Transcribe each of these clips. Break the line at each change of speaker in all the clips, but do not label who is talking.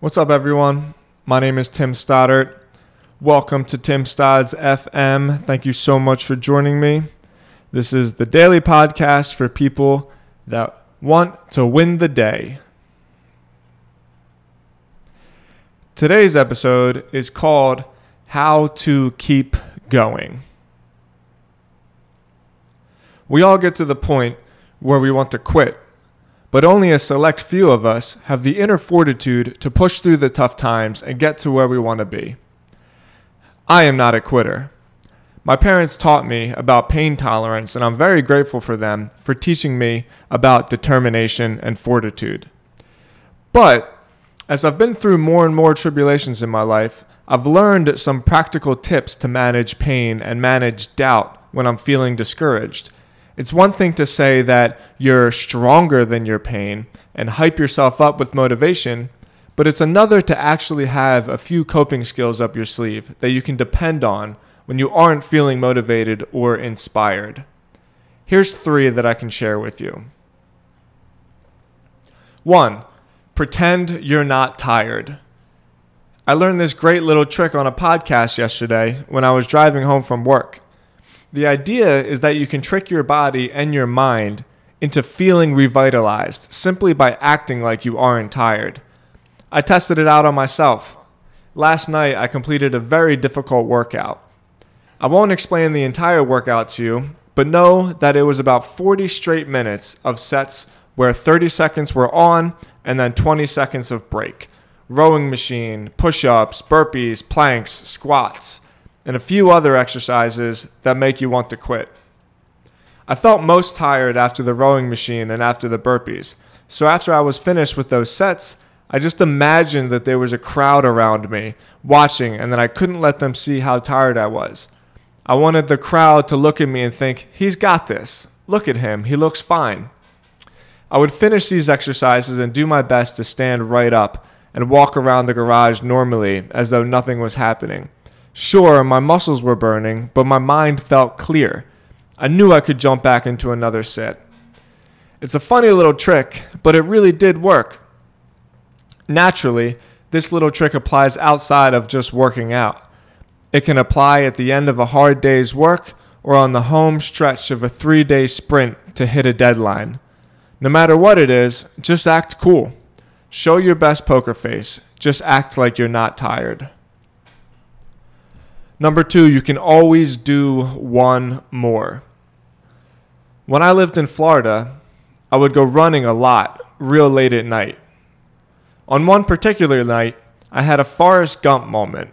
What's up, everyone? My name is Tim Stoddart. Welcome to Tim Stodds FM. Thank you so much for joining me. This is the daily podcast for people that want to win the day. Today's episode is called How to Keep Going. We all get to the point where we want to quit but only a select few of us have the inner fortitude to push through the tough times and get to where we want to be. I am not a quitter. My parents taught me about pain tolerance, and I'm very grateful for them for teaching me about determination and fortitude. But as I've been through more and more tribulations in my life, I've learned some practical tips to manage pain and manage doubt when I'm feeling discouraged it's one thing to say that you're stronger than your pain and hype yourself up with motivation, but it's another to actually have a few coping skills up your sleeve that you can depend on when you aren't feeling motivated or inspired. Here's three that I can share with you. One, pretend you're not tired. I learned this great little trick on a podcast yesterday when I was driving home from work. The idea is that you can trick your body and your mind into feeling revitalized simply by acting like you aren't tired. I tested it out on myself. Last night, I completed a very difficult workout. I won't explain the entire workout to you, but know that it was about 40 straight minutes of sets where 30 seconds were on and then 20 seconds of break. Rowing machine, push ups, burpees, planks, squats and a few other exercises that make you want to quit. I felt most tired after the rowing machine and after the burpees. So after I was finished with those sets, I just imagined that there was a crowd around me watching and that I couldn't let them see how tired I was. I wanted the crowd to look at me and think, he's got this. Look at him. He looks fine. I would finish these exercises and do my best to stand right up and walk around the garage normally as though nothing was happening. Sure, my muscles were burning, but my mind felt clear. I knew I could jump back into another sit. It's a funny little trick, but it really did work. Naturally, this little trick applies outside of just working out. It can apply at the end of a hard day's work or on the home stretch of a three day sprint to hit a deadline. No matter what it is, just act cool. Show your best poker face. Just act like you're not tired. Number two, you can always do one more. When I lived in Florida, I would go running a lot, real late at night. On one particular night, I had a Forrest Gump moment.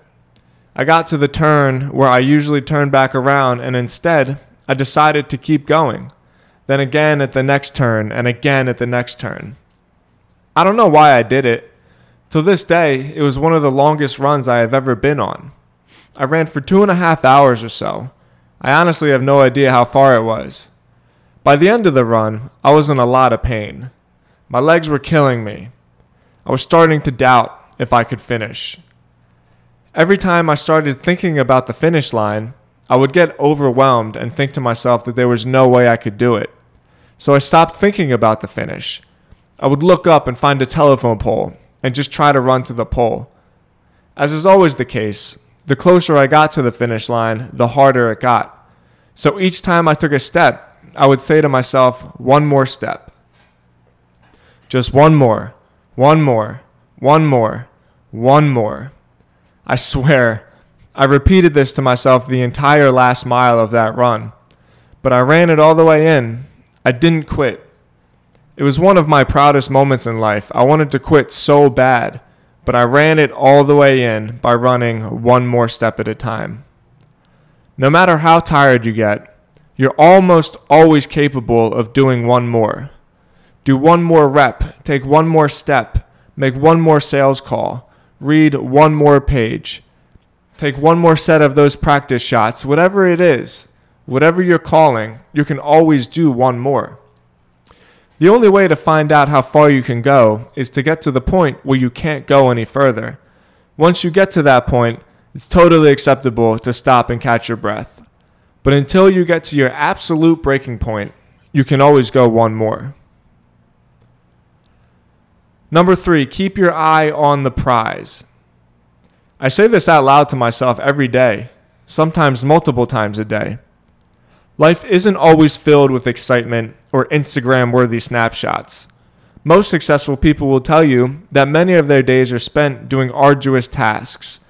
I got to the turn where I usually turn back around, and instead, I decided to keep going. Then again at the next turn, and again at the next turn. I don't know why I did it. To this day, it was one of the longest runs I have ever been on. I ran for two and a half hours or so. I honestly have no idea how far it was. By the end of the run, I was in a lot of pain. My legs were killing me. I was starting to doubt if I could finish. Every time I started thinking about the finish line, I would get overwhelmed and think to myself that there was no way I could do it. So I stopped thinking about the finish. I would look up and find a telephone pole and just try to run to the pole. As is always the case, the closer I got to the finish line, the harder it got. So each time I took a step, I would say to myself, one more step. Just one more, one more, one more, one more. I swear, I repeated this to myself the entire last mile of that run. But I ran it all the way in. I didn't quit. It was one of my proudest moments in life. I wanted to quit so bad but I ran it all the way in by running one more step at a time. No matter how tired you get, you're almost always capable of doing one more. Do one more rep, take one more step, make one more sales call, read one more page, take one more set of those practice shots, whatever it is, whatever you're calling, you can always do one more. The only way to find out how far you can go is to get to the point where you can't go any further. Once you get to that point, it's totally acceptable to stop and catch your breath. But until you get to your absolute breaking point, you can always go one more. Number three, keep your eye on the prize. I say this out loud to myself every day, sometimes multiple times a day. Life isn't always filled with excitement or Instagram worthy snapshots. Most successful people will tell you that many of their days are spent doing arduous tasks.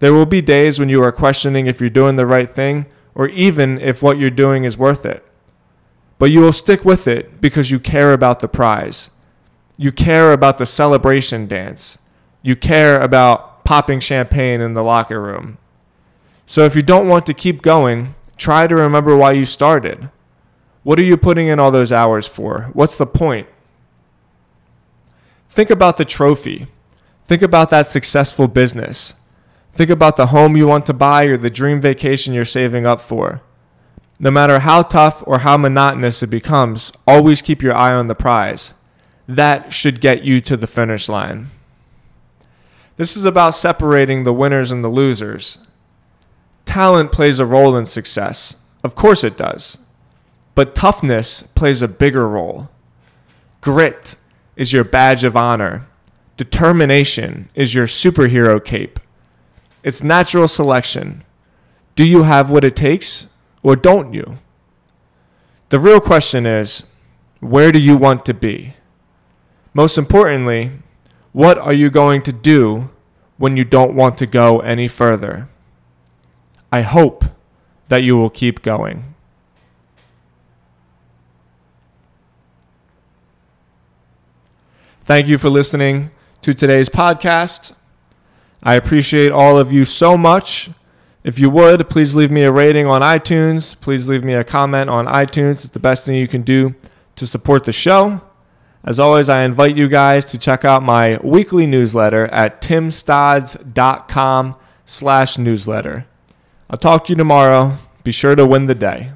There will be days when you are questioning if you're doing the right thing or even if what you're doing is worth it. But you will stick with it because you care about the prize. You care about the celebration dance. You care about popping champagne in the locker room. So if you don't want to keep going, try to remember why you started. What are you putting in all those hours for? What's the point? Think about the trophy. Think about that successful business. Think about the home you want to buy or the dream vacation you're saving up for. No matter how tough or how monotonous it becomes, always keep your eye on the prize. That should get you to the finish line. This is about separating the winners and the losers. Talent plays a role in success. Of course it does. But toughness plays a bigger role. Grit, is your badge of honor. Determination is your superhero cape. It's natural selection. Do you have what it takes or don't you? The real question is where do you want to be? Most importantly, what are you going to do when you don't want to go any further? I hope that you will keep going. Thank you for listening to today's podcast. I appreciate all of you so much. If you would, please leave me a rating on iTunes. Please leave me a comment on iTunes. It's the best thing you can do to support the show. As always, I invite you guys to check out my weekly newsletter at timstodds.com slash newsletter. I'll talk to you tomorrow. Be sure to win the day.